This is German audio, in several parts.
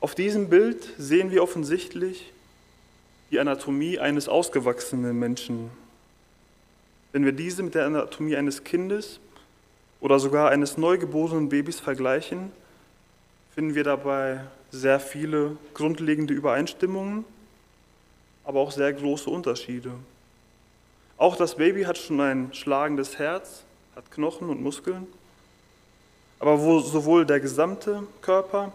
Auf diesem Bild sehen wir offensichtlich die Anatomie eines ausgewachsenen Menschen. Wenn wir diese mit der Anatomie eines Kindes oder sogar eines neugeborenen Babys vergleichen, finden wir dabei sehr viele grundlegende Übereinstimmungen, aber auch sehr große Unterschiede. Auch das Baby hat schon ein schlagendes Herz, hat Knochen und Muskeln, aber wo sowohl der gesamte Körper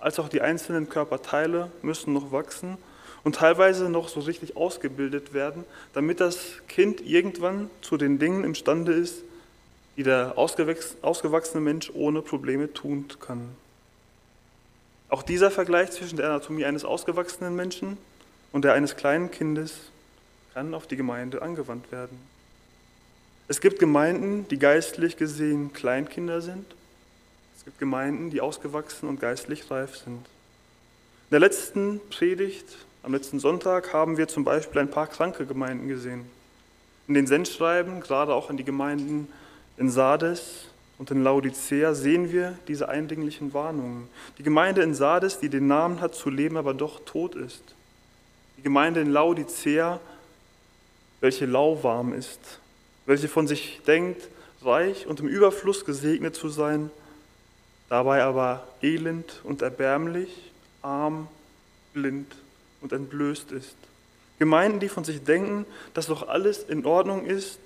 als auch die einzelnen Körperteile müssen noch wachsen und teilweise noch so richtig ausgebildet werden, damit das Kind irgendwann zu den Dingen imstande ist, die der ausgewachsene Mensch ohne Probleme tun kann. Auch dieser Vergleich zwischen der Anatomie eines ausgewachsenen Menschen und der eines kleinen Kindes kann auf die Gemeinde angewandt werden. Es gibt Gemeinden, die geistlich gesehen Kleinkinder sind. Es gibt Gemeinden, die ausgewachsen und geistlich reif sind. In der letzten Predigt, am letzten Sonntag, haben wir zum Beispiel ein paar kranke Gemeinden gesehen. In den Sendschreiben, gerade auch an die Gemeinden in Sardes und in Laodicea sehen wir diese eindringlichen Warnungen. Die Gemeinde in Sardes, die den Namen hat zu leben, aber doch tot ist. Die Gemeinde in Laodicea, welche lauwarm ist, welche von sich denkt, reich und im Überfluss gesegnet zu sein, dabei aber elend und erbärmlich, arm, blind und entblößt ist. Gemeinden, die von sich denken, dass doch alles in Ordnung ist,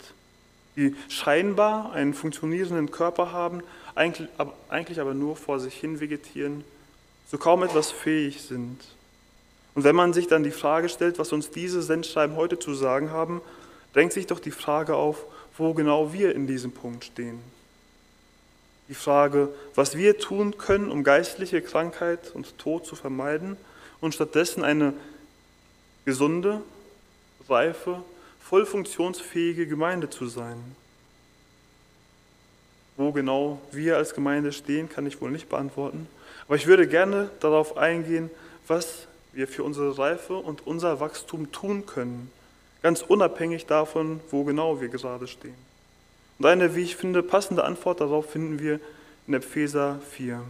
die scheinbar einen funktionierenden Körper haben, eigentlich aber nur vor sich hin vegetieren, so kaum etwas fähig sind. Und wenn man sich dann die Frage stellt, was uns diese Sendschreiben heute zu sagen haben, drängt sich doch die Frage auf, wo genau wir in diesem Punkt stehen. Die Frage, was wir tun können, um geistliche Krankheit und Tod zu vermeiden und stattdessen eine gesunde, reife voll funktionsfähige Gemeinde zu sein. Wo genau wir als Gemeinde stehen, kann ich wohl nicht beantworten. Aber ich würde gerne darauf eingehen, was wir für unsere Reife und unser Wachstum tun können, ganz unabhängig davon, wo genau wir gerade stehen. Und eine, wie ich finde, passende Antwort darauf finden wir in Epheser 4.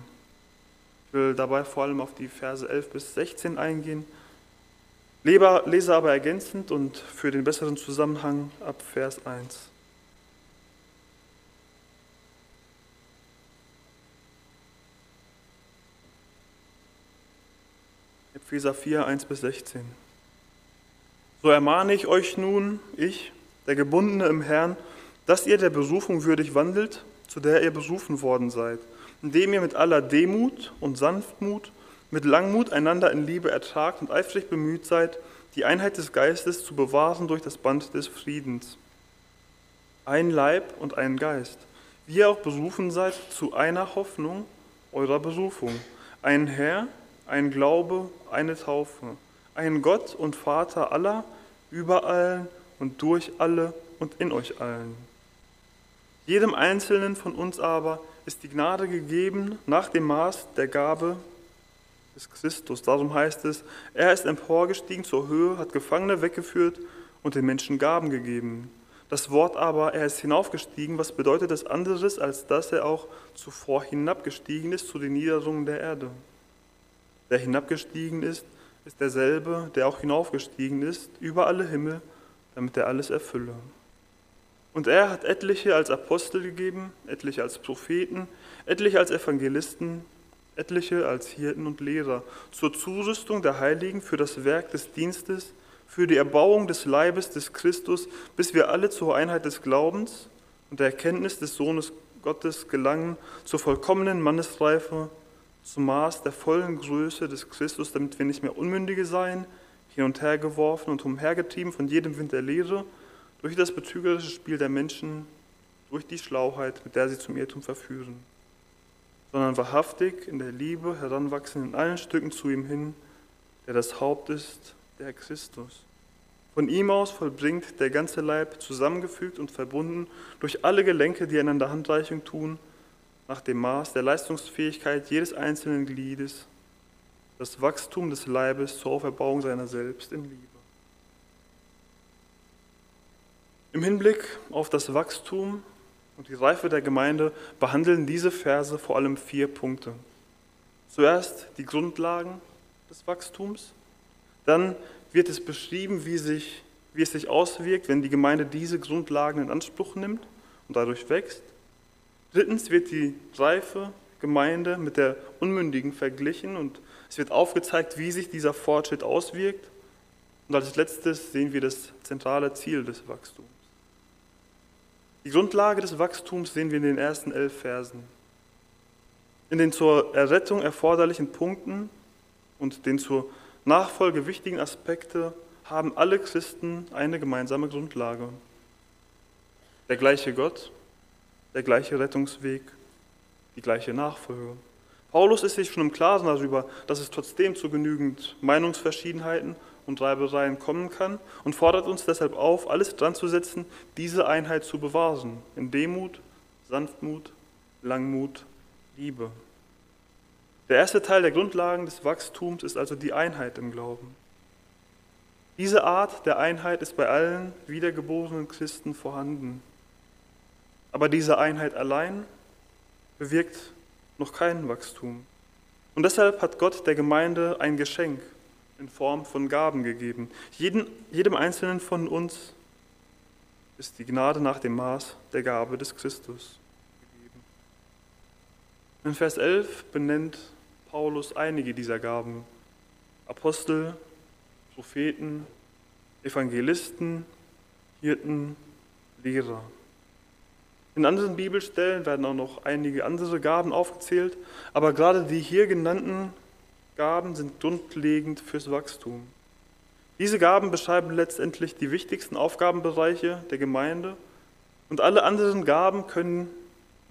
Ich will dabei vor allem auf die Verse 11 bis 16 eingehen Lese aber ergänzend und für den besseren Zusammenhang ab Vers 1. Epheser 4, 1 bis 16. So ermahne ich euch nun, ich, der Gebundene im Herrn, dass ihr der Berufung würdig wandelt, zu der ihr berufen worden seid, indem ihr mit aller Demut und Sanftmut mit Langmut einander in Liebe ertragt und eifrig bemüht seid, die Einheit des Geistes zu bewahren durch das Band des Friedens. Ein Leib und ein Geist, wie ihr auch berufen seid zu einer Hoffnung eurer Berufung. Ein Herr, ein Glaube, eine Taufe, ein Gott und Vater aller, über allen und durch alle und in euch allen. Jedem Einzelnen von uns aber ist die Gnade gegeben nach dem Maß der Gabe ist Christus. Darum heißt es, er ist emporgestiegen zur Höhe, hat Gefangene weggeführt und den Menschen Gaben gegeben. Das Wort aber, er ist hinaufgestiegen, was bedeutet das anderes, als dass er auch zuvor hinabgestiegen ist zu den Niederungen der Erde? Der hinabgestiegen ist, ist derselbe, der auch hinaufgestiegen ist, über alle Himmel, damit er alles erfülle. Und er hat etliche als Apostel gegeben, etliche als Propheten, etliche als Evangelisten, etliche als Hirten und Lehrer, zur Zurüstung der Heiligen für das Werk des Dienstes, für die Erbauung des Leibes des Christus, bis wir alle zur Einheit des Glaubens und der Erkenntnis des Sohnes Gottes gelangen, zur vollkommenen Mannesreife, zum Maß der vollen Größe des Christus, damit wir nicht mehr Unmündige seien, hin und her geworfen und umhergetrieben von jedem Wind der Lehre, durch das betrügerische Spiel der Menschen, durch die Schlauheit, mit der sie zum Irrtum verführen sondern wahrhaftig in der Liebe heranwachsen in allen Stücken zu ihm hin, der das Haupt ist, der Christus. Von ihm aus vollbringt der ganze Leib, zusammengefügt und verbunden durch alle Gelenke, die einander Handreichung tun, nach dem Maß der Leistungsfähigkeit jedes einzelnen Gliedes, das Wachstum des Leibes zur Auferbauung seiner selbst in Liebe. Im Hinblick auf das Wachstum und die Reife der Gemeinde behandeln diese Verse vor allem vier Punkte. Zuerst die Grundlagen des Wachstums, dann wird es beschrieben, wie, sich, wie es sich auswirkt, wenn die Gemeinde diese Grundlagen in Anspruch nimmt und dadurch wächst. Drittens wird die reife Gemeinde mit der Unmündigen verglichen und es wird aufgezeigt, wie sich dieser Fortschritt auswirkt. Und als letztes sehen wir das zentrale Ziel des Wachstums. Die Grundlage des Wachstums sehen wir in den ersten elf Versen. In den zur Errettung erforderlichen Punkten und den zur Nachfolge wichtigen Aspekte haben alle Christen eine gemeinsame Grundlage. Der gleiche Gott, der gleiche Rettungsweg, die gleiche Nachfolge. Paulus ist sich schon im Klaren darüber, dass es trotzdem zu genügend Meinungsverschiedenheiten und Reibereien kommen kann und fordert uns deshalb auf, alles dran zu setzen, diese Einheit zu bewahren, in Demut, Sanftmut, Langmut, Liebe. Der erste Teil der Grundlagen des Wachstums ist also die Einheit im Glauben. Diese Art der Einheit ist bei allen wiedergeborenen Christen vorhanden. Aber diese Einheit allein bewirkt noch kein Wachstum. Und deshalb hat Gott der Gemeinde ein Geschenk in Form von Gaben gegeben. Jeden, jedem Einzelnen von uns ist die Gnade nach dem Maß der Gabe des Christus gegeben. In Vers 11 benennt Paulus einige dieser Gaben. Apostel, Propheten, Evangelisten, Hirten, Lehrer. In anderen Bibelstellen werden auch noch einige andere Gaben aufgezählt, aber gerade die hier genannten Gaben sind grundlegend fürs Wachstum. Diese Gaben beschreiben letztendlich die wichtigsten Aufgabenbereiche der Gemeinde und alle anderen Gaben können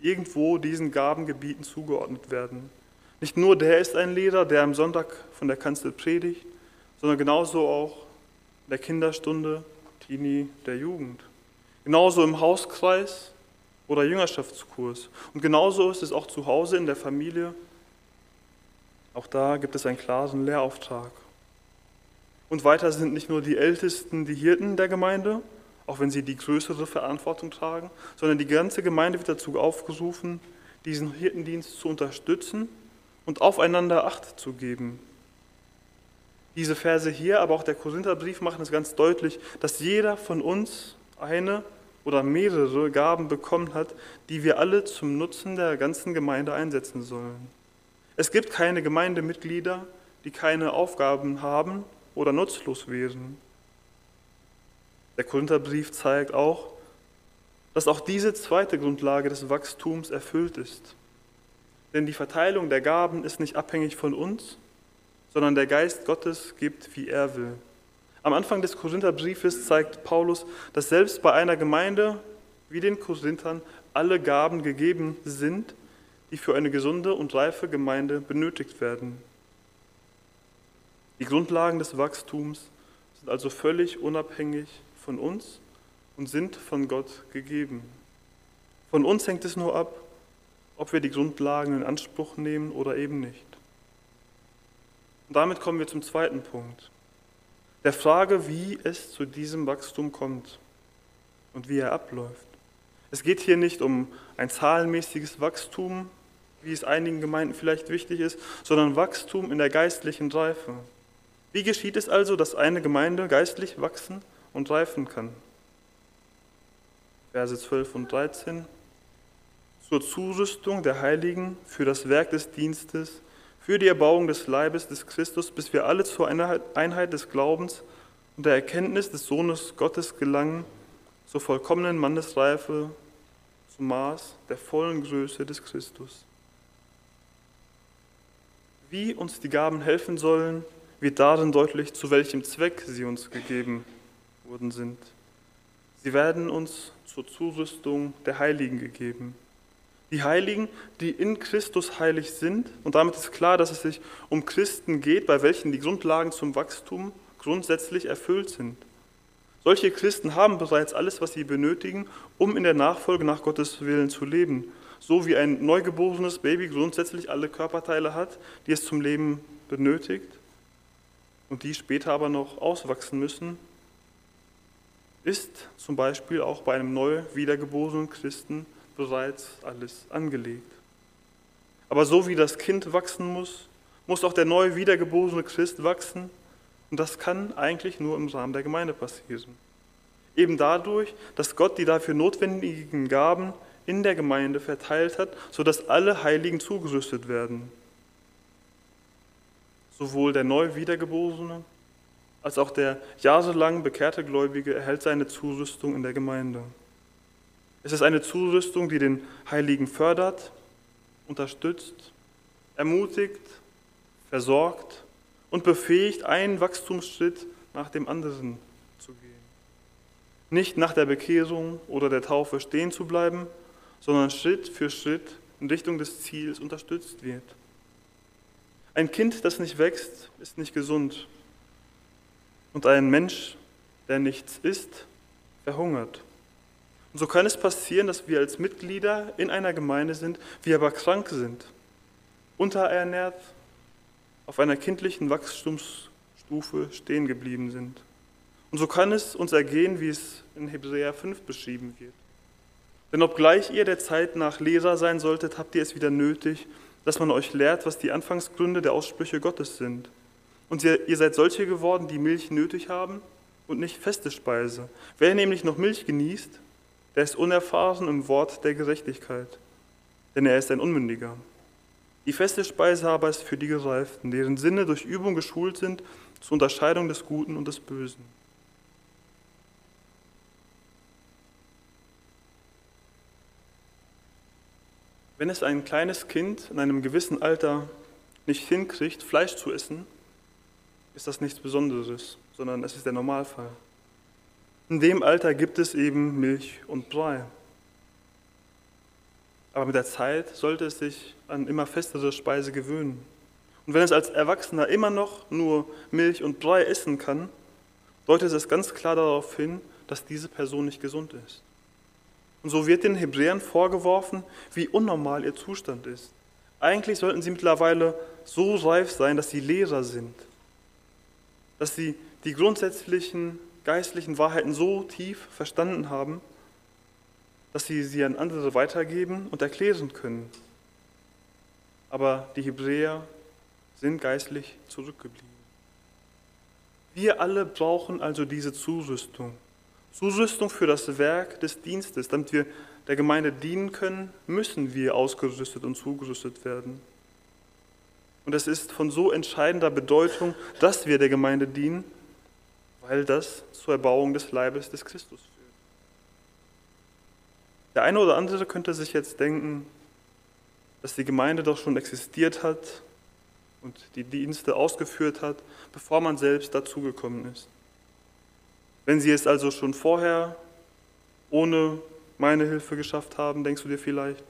irgendwo diesen Gabengebieten zugeordnet werden. Nicht nur der ist ein Lehrer, der am Sonntag von der Kanzel predigt, sondern genauso auch in der Kinderstunde, Teenie der Jugend. Genauso im Hauskreis oder Jüngerschaftskurs. Und genauso ist es auch zu Hause in der Familie auch da gibt es einen klaren Lehrauftrag. Und weiter sind nicht nur die Ältesten die Hirten der Gemeinde, auch wenn sie die größere Verantwortung tragen, sondern die ganze Gemeinde wird dazu aufgerufen, diesen Hirtendienst zu unterstützen und aufeinander Acht zu geben. Diese Verse hier, aber auch der Korintherbrief machen es ganz deutlich, dass jeder von uns eine oder mehrere Gaben bekommen hat, die wir alle zum Nutzen der ganzen Gemeinde einsetzen sollen. Es gibt keine Gemeindemitglieder, die keine Aufgaben haben oder nutzlos wären. Der Korintherbrief zeigt auch, dass auch diese zweite Grundlage des Wachstums erfüllt ist. Denn die Verteilung der Gaben ist nicht abhängig von uns, sondern der Geist Gottes gibt, wie er will. Am Anfang des Korintherbriefes zeigt Paulus, dass selbst bei einer Gemeinde wie den Korinthern alle Gaben gegeben sind die für eine gesunde und reife Gemeinde benötigt werden. Die Grundlagen des Wachstums sind also völlig unabhängig von uns und sind von Gott gegeben. Von uns hängt es nur ab, ob wir die Grundlagen in Anspruch nehmen oder eben nicht. Und damit kommen wir zum zweiten Punkt, der Frage, wie es zu diesem Wachstum kommt und wie er abläuft. Es geht hier nicht um ein zahlenmäßiges Wachstum, wie es einigen Gemeinden vielleicht wichtig ist, sondern Wachstum in der geistlichen Reife. Wie geschieht es also, dass eine Gemeinde geistlich wachsen und reifen kann? Verse 12 und 13. Zur Zurüstung der Heiligen für das Werk des Dienstes, für die Erbauung des Leibes des Christus, bis wir alle zur Einheit des Glaubens und der Erkenntnis des Sohnes Gottes gelangen, zur vollkommenen Mannesreife, zum Maß der vollen Größe des Christus. Wie uns die Gaben helfen sollen, wird darin deutlich, zu welchem Zweck sie uns gegeben worden sind. Sie werden uns zur Zurüstung der Heiligen gegeben. Die Heiligen, die in Christus heilig sind, und damit ist klar, dass es sich um Christen geht, bei welchen die Grundlagen zum Wachstum grundsätzlich erfüllt sind. Solche Christen haben bereits alles, was sie benötigen, um in der Nachfolge nach Gottes Willen zu leben so wie ein neugeborenes Baby grundsätzlich alle Körperteile hat, die es zum Leben benötigt und die später aber noch auswachsen müssen, ist zum Beispiel auch bei einem neu wiedergeborenen Christen bereits alles angelegt. Aber so wie das Kind wachsen muss, muss auch der neu wiedergeborene Christ wachsen. Und das kann eigentlich nur im Rahmen der Gemeinde passieren. Eben dadurch, dass Gott die dafür notwendigen Gaben in der Gemeinde verteilt hat, sodass alle Heiligen zugerüstet werden. Sowohl der neu Wiedergeborene als auch der jahrelang bekehrte Gläubige erhält seine Zurüstung in der Gemeinde. Es ist eine Zurüstung, die den Heiligen fördert, unterstützt, ermutigt, versorgt und befähigt, einen Wachstumsschritt nach dem anderen zu gehen. Nicht nach der Bekehrung oder der Taufe stehen zu bleiben, sondern Schritt für Schritt in Richtung des Ziels unterstützt wird. Ein Kind, das nicht wächst, ist nicht gesund. Und ein Mensch, der nichts isst, verhungert. Und so kann es passieren, dass wir als Mitglieder in einer Gemeinde sind, wir aber krank sind, unterernährt, auf einer kindlichen Wachstumsstufe stehen geblieben sind. Und so kann es uns ergehen, wie es in Hebräer 5 beschrieben wird. Denn obgleich ihr der Zeit nach Leser sein solltet, habt ihr es wieder nötig, dass man euch lehrt, was die Anfangsgründe der Aussprüche Gottes sind. Und ihr, ihr seid solche geworden, die Milch nötig haben und nicht feste Speise. Wer nämlich noch Milch genießt, der ist unerfahren im Wort der Gerechtigkeit, denn er ist ein Unmündiger. Die feste Speise aber ist für die Gereiften, deren Sinne durch Übung geschult sind zur Unterscheidung des Guten und des Bösen. Wenn es ein kleines Kind in einem gewissen Alter nicht hinkriegt, Fleisch zu essen, ist das nichts Besonderes, sondern es ist der Normalfall. In dem Alter gibt es eben Milch und Brei. Aber mit der Zeit sollte es sich an immer festere Speise gewöhnen. Und wenn es als Erwachsener immer noch nur Milch und Brei essen kann, deutet es ganz klar darauf hin, dass diese Person nicht gesund ist. Und so wird den Hebräern vorgeworfen, wie unnormal ihr Zustand ist. Eigentlich sollten sie mittlerweile so reif sein, dass sie Lehrer sind, dass sie die grundsätzlichen geistlichen Wahrheiten so tief verstanden haben, dass sie sie an andere weitergeben und erklären können. Aber die Hebräer sind geistlich zurückgeblieben. Wir alle brauchen also diese Zurüstung. Zurüstung für das Werk des Dienstes. Damit wir der Gemeinde dienen können, müssen wir ausgerüstet und zugerüstet werden. Und es ist von so entscheidender Bedeutung, dass wir der Gemeinde dienen, weil das zur Erbauung des Leibes des Christus führt. Der eine oder andere könnte sich jetzt denken, dass die Gemeinde doch schon existiert hat und die Dienste ausgeführt hat, bevor man selbst dazugekommen ist. Wenn sie es also schon vorher ohne meine Hilfe geschafft haben, denkst du dir vielleicht,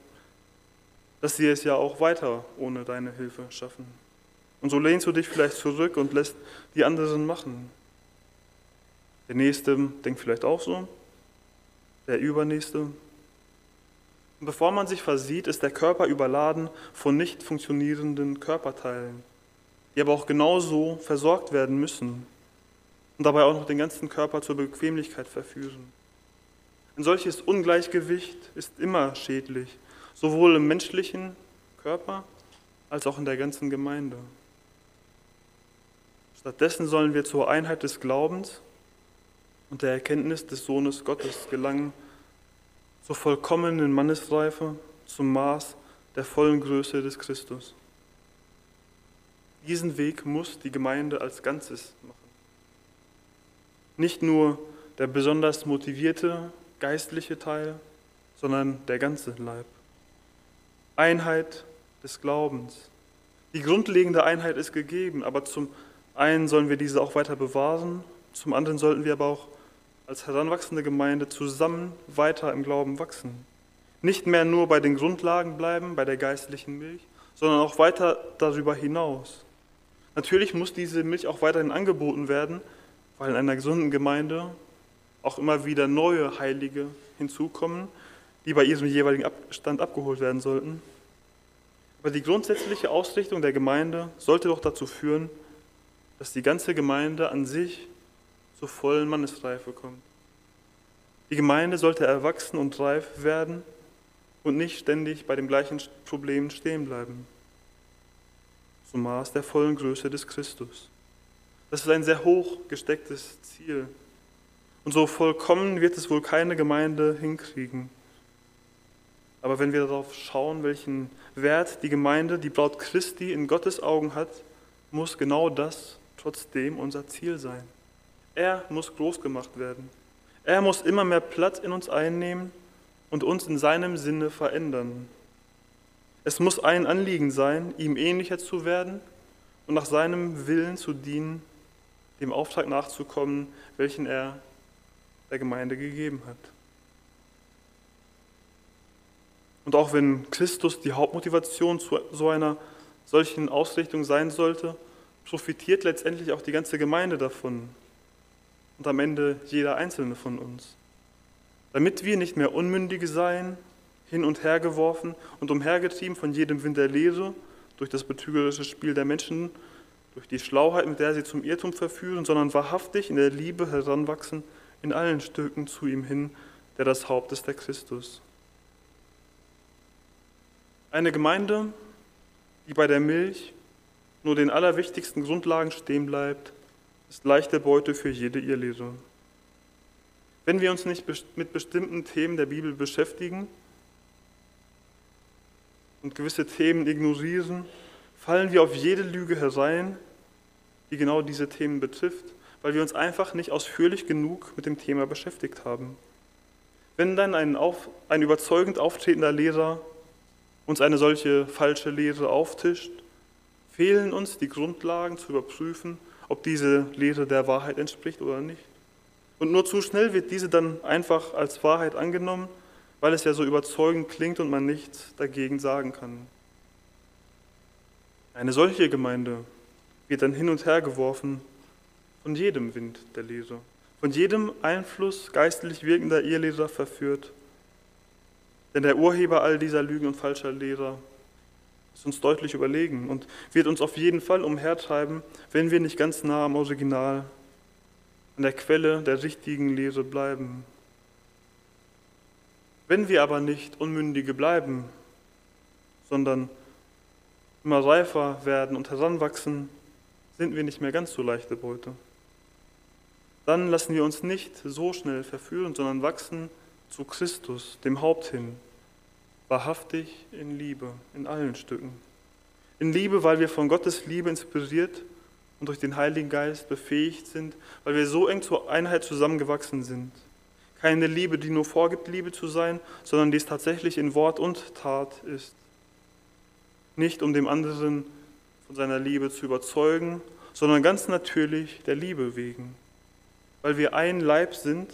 dass sie es ja auch weiter ohne deine Hilfe schaffen. Und so lehnst du dich vielleicht zurück und lässt die anderen machen. Der Nächste denkt vielleicht auch so, der Übernächste. Und bevor man sich versieht, ist der Körper überladen von nicht funktionierenden Körperteilen, die aber auch genauso versorgt werden müssen und dabei auch noch den ganzen Körper zur Bequemlichkeit verführen. Ein solches Ungleichgewicht ist immer schädlich, sowohl im menschlichen Körper als auch in der ganzen Gemeinde. Stattdessen sollen wir zur Einheit des Glaubens und der Erkenntnis des Sohnes Gottes gelangen, zur vollkommenen Mannesreife, zum Maß der vollen Größe des Christus. Diesen Weg muss die Gemeinde als Ganzes machen. Nicht nur der besonders motivierte geistliche Teil, sondern der ganze Leib. Einheit des Glaubens. Die grundlegende Einheit ist gegeben, aber zum einen sollen wir diese auch weiter bewahren, zum anderen sollten wir aber auch als heranwachsende Gemeinde zusammen weiter im Glauben wachsen. Nicht mehr nur bei den Grundlagen bleiben, bei der geistlichen Milch, sondern auch weiter darüber hinaus. Natürlich muss diese Milch auch weiterhin angeboten werden, weil in einer gesunden Gemeinde auch immer wieder neue Heilige hinzukommen, die bei ihrem jeweiligen Abstand abgeholt werden sollten. Aber die grundsätzliche Ausrichtung der Gemeinde sollte doch dazu führen, dass die ganze Gemeinde an sich zur vollen Mannesreife kommt. Die Gemeinde sollte erwachsen und reif werden und nicht ständig bei dem gleichen Problem stehen bleiben. zum Maß der vollen Größe des Christus. Das ist ein sehr hoch gestecktes Ziel. Und so vollkommen wird es wohl keine Gemeinde hinkriegen. Aber wenn wir darauf schauen, welchen Wert die Gemeinde, die Braut Christi in Gottes Augen hat, muss genau das trotzdem unser Ziel sein. Er muss groß gemacht werden. Er muss immer mehr Platz in uns einnehmen und uns in seinem Sinne verändern. Es muss ein Anliegen sein, ihm ähnlicher zu werden und nach seinem Willen zu dienen, dem Auftrag nachzukommen, welchen er der Gemeinde gegeben hat. Und auch wenn Christus die Hauptmotivation zu so einer solchen Ausrichtung sein sollte, profitiert letztendlich auch die ganze Gemeinde davon und am Ende jeder einzelne von uns. Damit wir nicht mehr Unmündige seien, hin und her geworfen und umhergetrieben von jedem Wind der Lehre, durch das betrügerische Spiel der Menschen, durch die Schlauheit, mit der sie zum Irrtum verführen, sondern wahrhaftig in der Liebe heranwachsen, in allen Stücken zu ihm hin, der das Haupt ist, der Christus. Eine Gemeinde, die bei der Milch nur den allerwichtigsten Grundlagen stehen bleibt, ist leichte Beute für jede Irrlehre. Wenn wir uns nicht mit bestimmten Themen der Bibel beschäftigen und gewisse Themen ignorieren, fallen wir auf jede Lüge herein, die genau diese Themen betrifft, weil wir uns einfach nicht ausführlich genug mit dem Thema beschäftigt haben. Wenn dann ein, auf, ein überzeugend auftretender Lehrer uns eine solche falsche Lehre auftischt, fehlen uns die Grundlagen zu überprüfen, ob diese Lehre der Wahrheit entspricht oder nicht. Und nur zu schnell wird diese dann einfach als Wahrheit angenommen, weil es ja so überzeugend klingt und man nichts dagegen sagen kann. Eine solche Gemeinde wird dann hin und her geworfen von jedem Wind der Lehre, von jedem Einfluss geistlich wirkender Irrlehrer verführt. Denn der Urheber all dieser Lügen und falscher Lehrer ist uns deutlich überlegen und wird uns auf jeden Fall umhertreiben, wenn wir nicht ganz nah am Original, an der Quelle der richtigen Lehre bleiben. Wenn wir aber nicht Unmündige bleiben, sondern immer reifer werden und heranwachsen, sind wir nicht mehr ganz so leichte Beute. Dann lassen wir uns nicht so schnell verführen, sondern wachsen zu Christus, dem Haupt hin, wahrhaftig in Liebe, in allen Stücken. In Liebe, weil wir von Gottes Liebe inspiriert und durch den Heiligen Geist befähigt sind, weil wir so eng zur Einheit zusammengewachsen sind. Keine Liebe, die nur vorgibt, Liebe zu sein, sondern die es tatsächlich in Wort und Tat ist. Nicht um dem anderen von seiner Liebe zu überzeugen, sondern ganz natürlich der Liebe wegen, weil wir ein Leib sind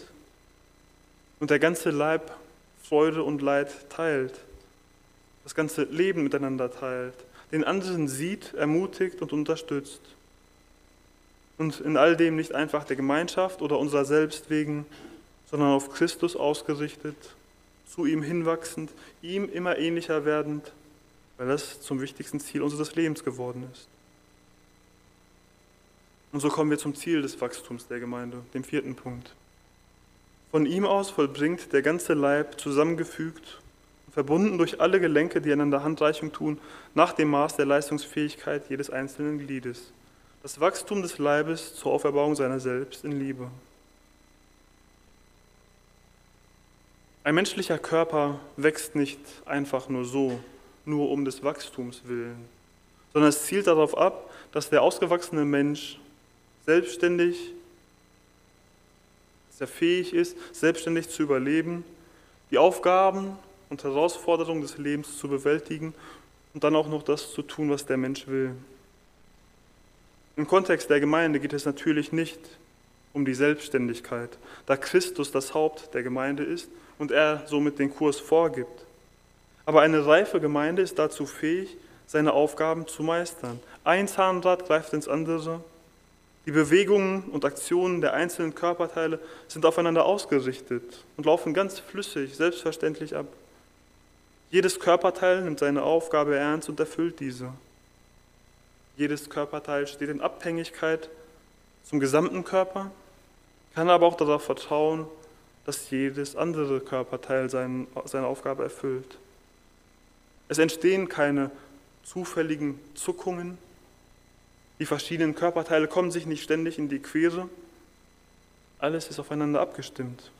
und der ganze Leib Freude und Leid teilt, das ganze Leben miteinander teilt, den anderen sieht, ermutigt und unterstützt. Und in all dem nicht einfach der Gemeinschaft oder unserer selbst wegen, sondern auf Christus ausgerichtet, zu ihm hinwachsend, ihm immer ähnlicher werdend, weil das zum wichtigsten Ziel unseres Lebens geworden ist. Und so kommen wir zum Ziel des Wachstums der Gemeinde, dem vierten Punkt. Von ihm aus vollbringt der ganze Leib, zusammengefügt, verbunden durch alle Gelenke, die einander Handreichung tun, nach dem Maß der Leistungsfähigkeit jedes einzelnen Gliedes. Das Wachstum des Leibes zur Auferbauung seiner selbst in Liebe. Ein menschlicher Körper wächst nicht einfach nur so, nur um des Wachstums willen, sondern es zielt darauf ab, dass der ausgewachsene Mensch selbstständig er fähig ist, selbstständig zu überleben, die Aufgaben und Herausforderungen des Lebens zu bewältigen und dann auch noch das zu tun, was der Mensch will. Im Kontext der Gemeinde geht es natürlich nicht um die Selbstständigkeit, da Christus das Haupt der Gemeinde ist und er somit den Kurs vorgibt. Aber eine reife Gemeinde ist dazu fähig, seine Aufgaben zu meistern. Ein Zahnrad greift ins andere die Bewegungen und Aktionen der einzelnen Körperteile sind aufeinander ausgerichtet und laufen ganz flüssig, selbstverständlich ab. Jedes Körperteil nimmt seine Aufgabe ernst und erfüllt diese. Jedes Körperteil steht in Abhängigkeit zum gesamten Körper, kann aber auch darauf vertrauen, dass jedes andere Körperteil seine Aufgabe erfüllt. Es entstehen keine zufälligen Zuckungen Die verschiedenen Körperteile kommen sich nicht ständig in die Quere. Alles ist aufeinander abgestimmt,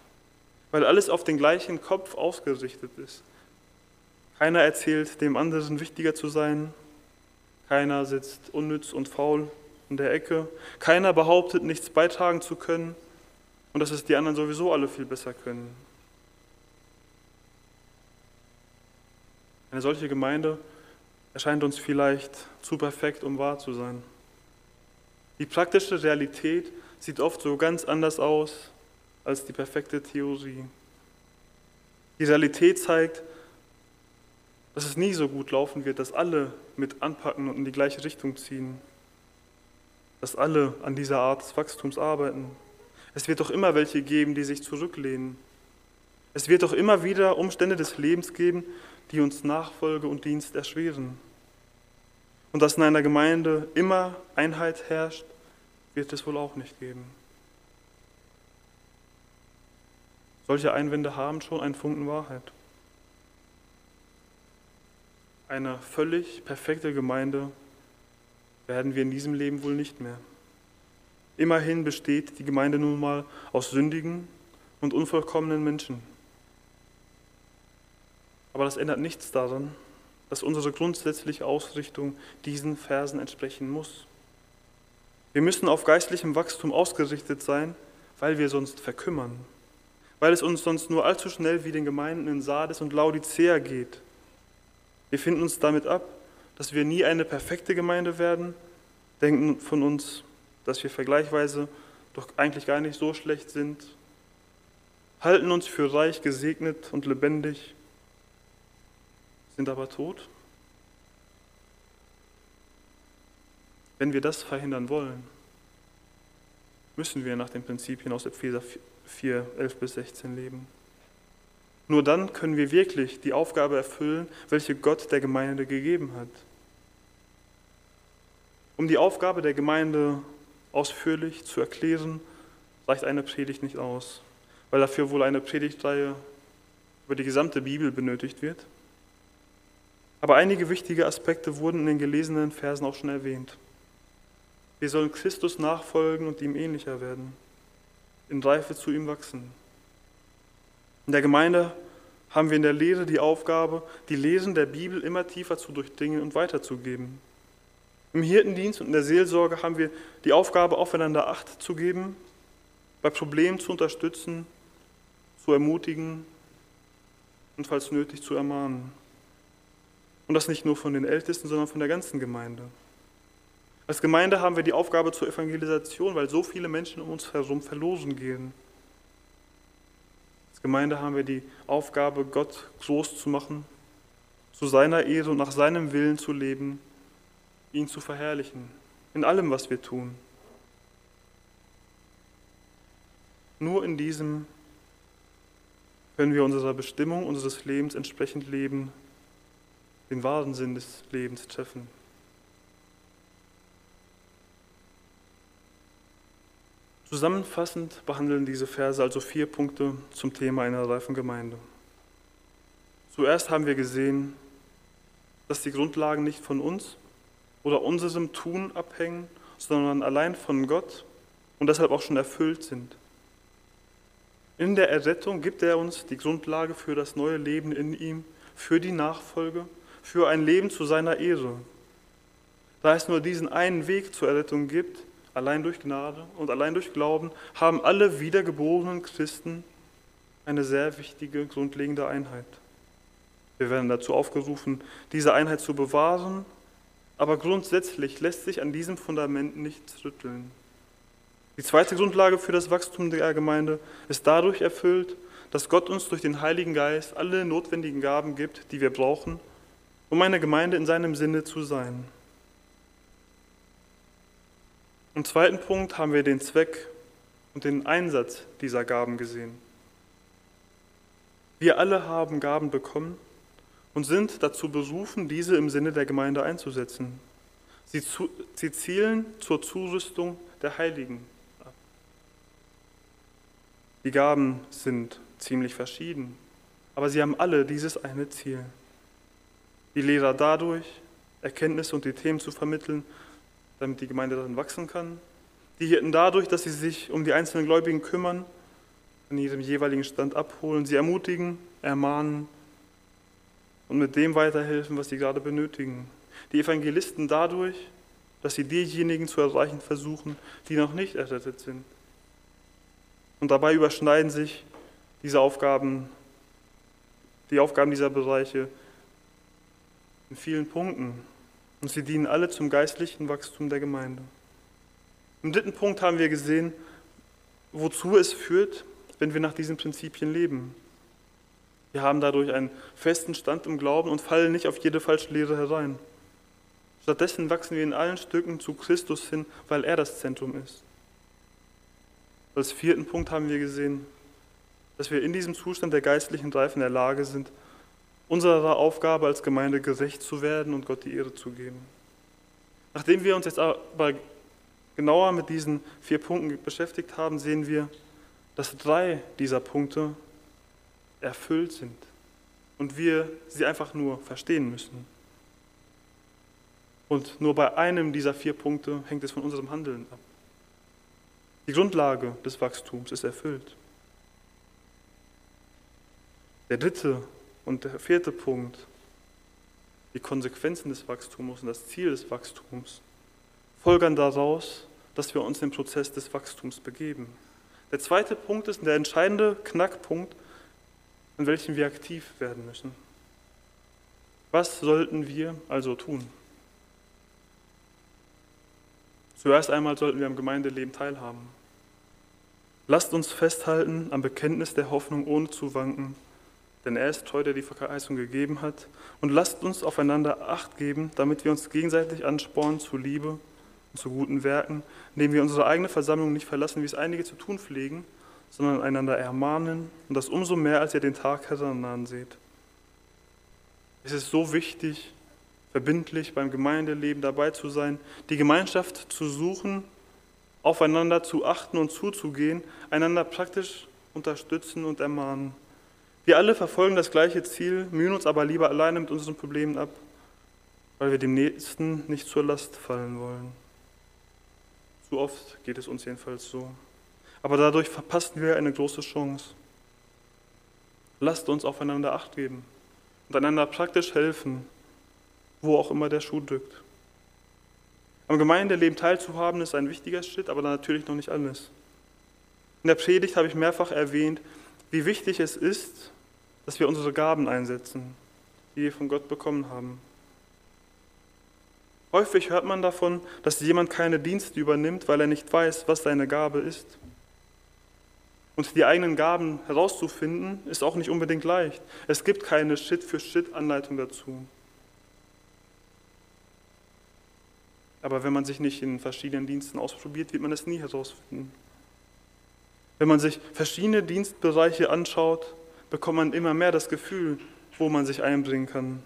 weil alles auf den gleichen Kopf ausgerichtet ist. Keiner erzählt dem anderen wichtiger zu sein. Keiner sitzt unnütz und faul in der Ecke. Keiner behauptet, nichts beitragen zu können und dass es die anderen sowieso alle viel besser können. Eine solche Gemeinde erscheint uns vielleicht zu perfekt, um wahr zu sein. Die praktische Realität sieht oft so ganz anders aus als die perfekte Theorie. Die Realität zeigt, dass es nie so gut laufen wird, dass alle mit anpacken und in die gleiche Richtung ziehen, dass alle an dieser Art des Wachstums arbeiten. Es wird doch immer welche geben, die sich zurücklehnen. Es wird doch immer wieder Umstände des Lebens geben, die uns Nachfolge und Dienst erschweren. Und dass in einer Gemeinde immer Einheit herrscht, wird es wohl auch nicht geben. Solche Einwände haben schon einen Funken Wahrheit. Eine völlig perfekte Gemeinde werden wir in diesem Leben wohl nicht mehr. Immerhin besteht die Gemeinde nun mal aus sündigen und unvollkommenen Menschen. Aber das ändert nichts daran, dass unsere grundsätzliche Ausrichtung diesen Versen entsprechen muss. Wir müssen auf geistlichem Wachstum ausgerichtet sein, weil wir sonst verkümmern, weil es uns sonst nur allzu schnell wie den Gemeinden in Sardes und Laodicea geht. Wir finden uns damit ab, dass wir nie eine perfekte Gemeinde werden, denken von uns, dass wir vergleichsweise doch eigentlich gar nicht so schlecht sind, halten uns für reich gesegnet und lebendig, sind aber tot. Wenn wir das verhindern wollen, müssen wir nach den Prinzipien aus Epheser 4, 11 bis 16 leben. Nur dann können wir wirklich die Aufgabe erfüllen, welche Gott der Gemeinde gegeben hat. Um die Aufgabe der Gemeinde ausführlich zu erklären, reicht eine Predigt nicht aus, weil dafür wohl eine Predigtreihe über die gesamte Bibel benötigt wird. Aber einige wichtige Aspekte wurden in den gelesenen Versen auch schon erwähnt. Wir sollen Christus nachfolgen und ihm ähnlicher werden, in Reife zu ihm wachsen. In der Gemeinde haben wir in der Lehre die Aufgabe, die Lesen der Bibel immer tiefer zu durchdringen und weiterzugeben. Im Hirtendienst und in der Seelsorge haben wir die Aufgabe, aufeinander Acht zu geben, bei Problemen zu unterstützen, zu ermutigen und falls nötig zu ermahnen. Und das nicht nur von den Ältesten, sondern von der ganzen Gemeinde. Als Gemeinde haben wir die Aufgabe zur Evangelisation, weil so viele Menschen um uns herum verloren gehen. Als Gemeinde haben wir die Aufgabe, Gott groß zu machen, zu seiner Ehre und nach seinem Willen zu leben, ihn zu verherrlichen, in allem, was wir tun. Nur in diesem können wir unserer Bestimmung unseres Lebens entsprechend leben, den wahren Sinn des Lebens treffen. Zusammenfassend behandeln diese Verse also vier Punkte zum Thema einer reifen Gemeinde. Zuerst haben wir gesehen, dass die Grundlagen nicht von uns oder unserem Tun abhängen, sondern allein von Gott und deshalb auch schon erfüllt sind. In der Errettung gibt er uns die Grundlage für das neue Leben in ihm, für die Nachfolge, für ein Leben zu seiner Ehre. Da es nur diesen einen Weg zur Errettung gibt, allein durch Gnade und allein durch Glauben, haben alle wiedergeborenen Christen eine sehr wichtige, grundlegende Einheit. Wir werden dazu aufgerufen, diese Einheit zu bewahren, aber grundsätzlich lässt sich an diesem Fundament nichts rütteln. Die zweite Grundlage für das Wachstum der Gemeinde ist dadurch erfüllt, dass Gott uns durch den Heiligen Geist alle notwendigen Gaben gibt, die wir brauchen, um eine Gemeinde in seinem Sinne zu sein. Im zweiten Punkt haben wir den Zweck und den Einsatz dieser Gaben gesehen. Wir alle haben Gaben bekommen und sind dazu berufen, diese im Sinne der Gemeinde einzusetzen. Sie, zu, sie zielen zur Zurüstung der Heiligen ab. Die Gaben sind ziemlich verschieden, aber sie haben alle dieses eine Ziel. Die Lehrer dadurch, Erkenntnisse und die Themen zu vermitteln, damit die Gemeinde darin wachsen kann. Die Hirten dadurch, dass sie sich um die einzelnen Gläubigen kümmern, an ihrem jeweiligen Stand abholen, sie ermutigen, ermahnen und mit dem weiterhelfen, was sie gerade benötigen. Die Evangelisten dadurch, dass sie diejenigen zu erreichen versuchen, die noch nicht errettet sind. Und dabei überschneiden sich diese Aufgaben, die Aufgaben dieser Bereiche in vielen Punkten. Und sie dienen alle zum geistlichen Wachstum der Gemeinde. Im dritten Punkt haben wir gesehen, wozu es führt, wenn wir nach diesen Prinzipien leben. Wir haben dadurch einen festen Stand im Glauben und fallen nicht auf jede falsche Lehre herein. Stattdessen wachsen wir in allen Stücken zu Christus hin, weil er das Zentrum ist. Als vierten Punkt haben wir gesehen, dass wir in diesem Zustand der geistlichen Reife in der Lage sind, unserer Aufgabe als Gemeinde gerecht zu werden und Gott die Ehre zu geben. Nachdem wir uns jetzt aber genauer mit diesen vier Punkten beschäftigt haben, sehen wir, dass drei dieser Punkte erfüllt sind und wir sie einfach nur verstehen müssen. Und nur bei einem dieser vier Punkte hängt es von unserem Handeln ab. Die Grundlage des Wachstums ist erfüllt. Der dritte und der vierte Punkt, die Konsequenzen des Wachstums und das Ziel des Wachstums, folgern daraus, dass wir uns im Prozess des Wachstums begeben. Der zweite Punkt ist der entscheidende Knackpunkt, an welchem wir aktiv werden müssen. Was sollten wir also tun? Zuerst einmal sollten wir am Gemeindeleben teilhaben. Lasst uns festhalten am Bekenntnis der Hoffnung ohne zu wanken, denn er ist treu, der die Verheißung gegeben hat. Und lasst uns aufeinander Acht geben, damit wir uns gegenseitig anspornen zu Liebe und zu guten Werken, indem wir unsere eigene Versammlung nicht verlassen, wie es einige zu tun pflegen, sondern einander ermahnen und das umso mehr, als ihr den Tag herannahen seht. Es ist so wichtig, verbindlich beim Gemeindeleben dabei zu sein, die Gemeinschaft zu suchen, aufeinander zu achten und zuzugehen, einander praktisch unterstützen und ermahnen. Wir alle verfolgen das gleiche Ziel, mühen uns aber lieber alleine mit unseren Problemen ab, weil wir dem Nächsten nicht zur Last fallen wollen. Zu oft geht es uns jedenfalls so. Aber dadurch verpassen wir eine große Chance. Lasst uns aufeinander Acht geben und einander praktisch helfen, wo auch immer der Schuh drückt. Am Gemeindeleben teilzuhaben ist ein wichtiger Schritt, aber natürlich noch nicht alles. In der Predigt habe ich mehrfach erwähnt, wie wichtig es ist, dass wir unsere Gaben einsetzen, die wir von Gott bekommen haben. Häufig hört man davon, dass jemand keine Dienste übernimmt, weil er nicht weiß, was seine Gabe ist. Und die eigenen Gaben herauszufinden, ist auch nicht unbedingt leicht. Es gibt keine Schritt-für-Schritt-Anleitung dazu. Aber wenn man sich nicht in verschiedenen Diensten ausprobiert, wird man es nie herausfinden. Wenn man sich verschiedene Dienstbereiche anschaut, bekommt man immer mehr das Gefühl, wo man sich einbringen kann.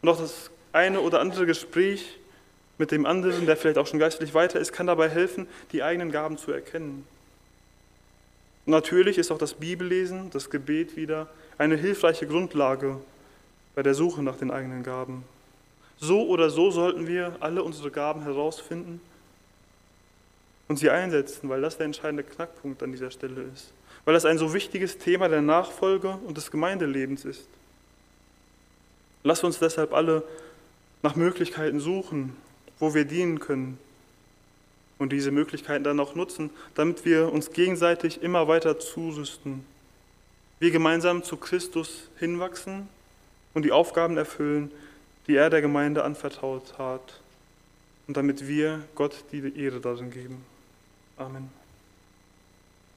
Und auch das eine oder andere Gespräch mit dem anderen, der vielleicht auch schon geistlich weiter ist, kann dabei helfen, die eigenen Gaben zu erkennen. Und natürlich ist auch das Bibellesen, das Gebet wieder eine hilfreiche Grundlage bei der Suche nach den eigenen Gaben. So oder so sollten wir alle unsere Gaben herausfinden und sie einsetzen, weil das der entscheidende Knackpunkt an dieser Stelle ist. Weil das ein so wichtiges Thema der Nachfolge und des Gemeindelebens ist. Lass uns deshalb alle nach Möglichkeiten suchen, wo wir dienen können und diese Möglichkeiten dann auch nutzen, damit wir uns gegenseitig immer weiter zurüsten. Wir gemeinsam zu Christus hinwachsen und die Aufgaben erfüllen, die er der Gemeinde anvertraut hat und damit wir Gott die Ehre darin geben. Amen.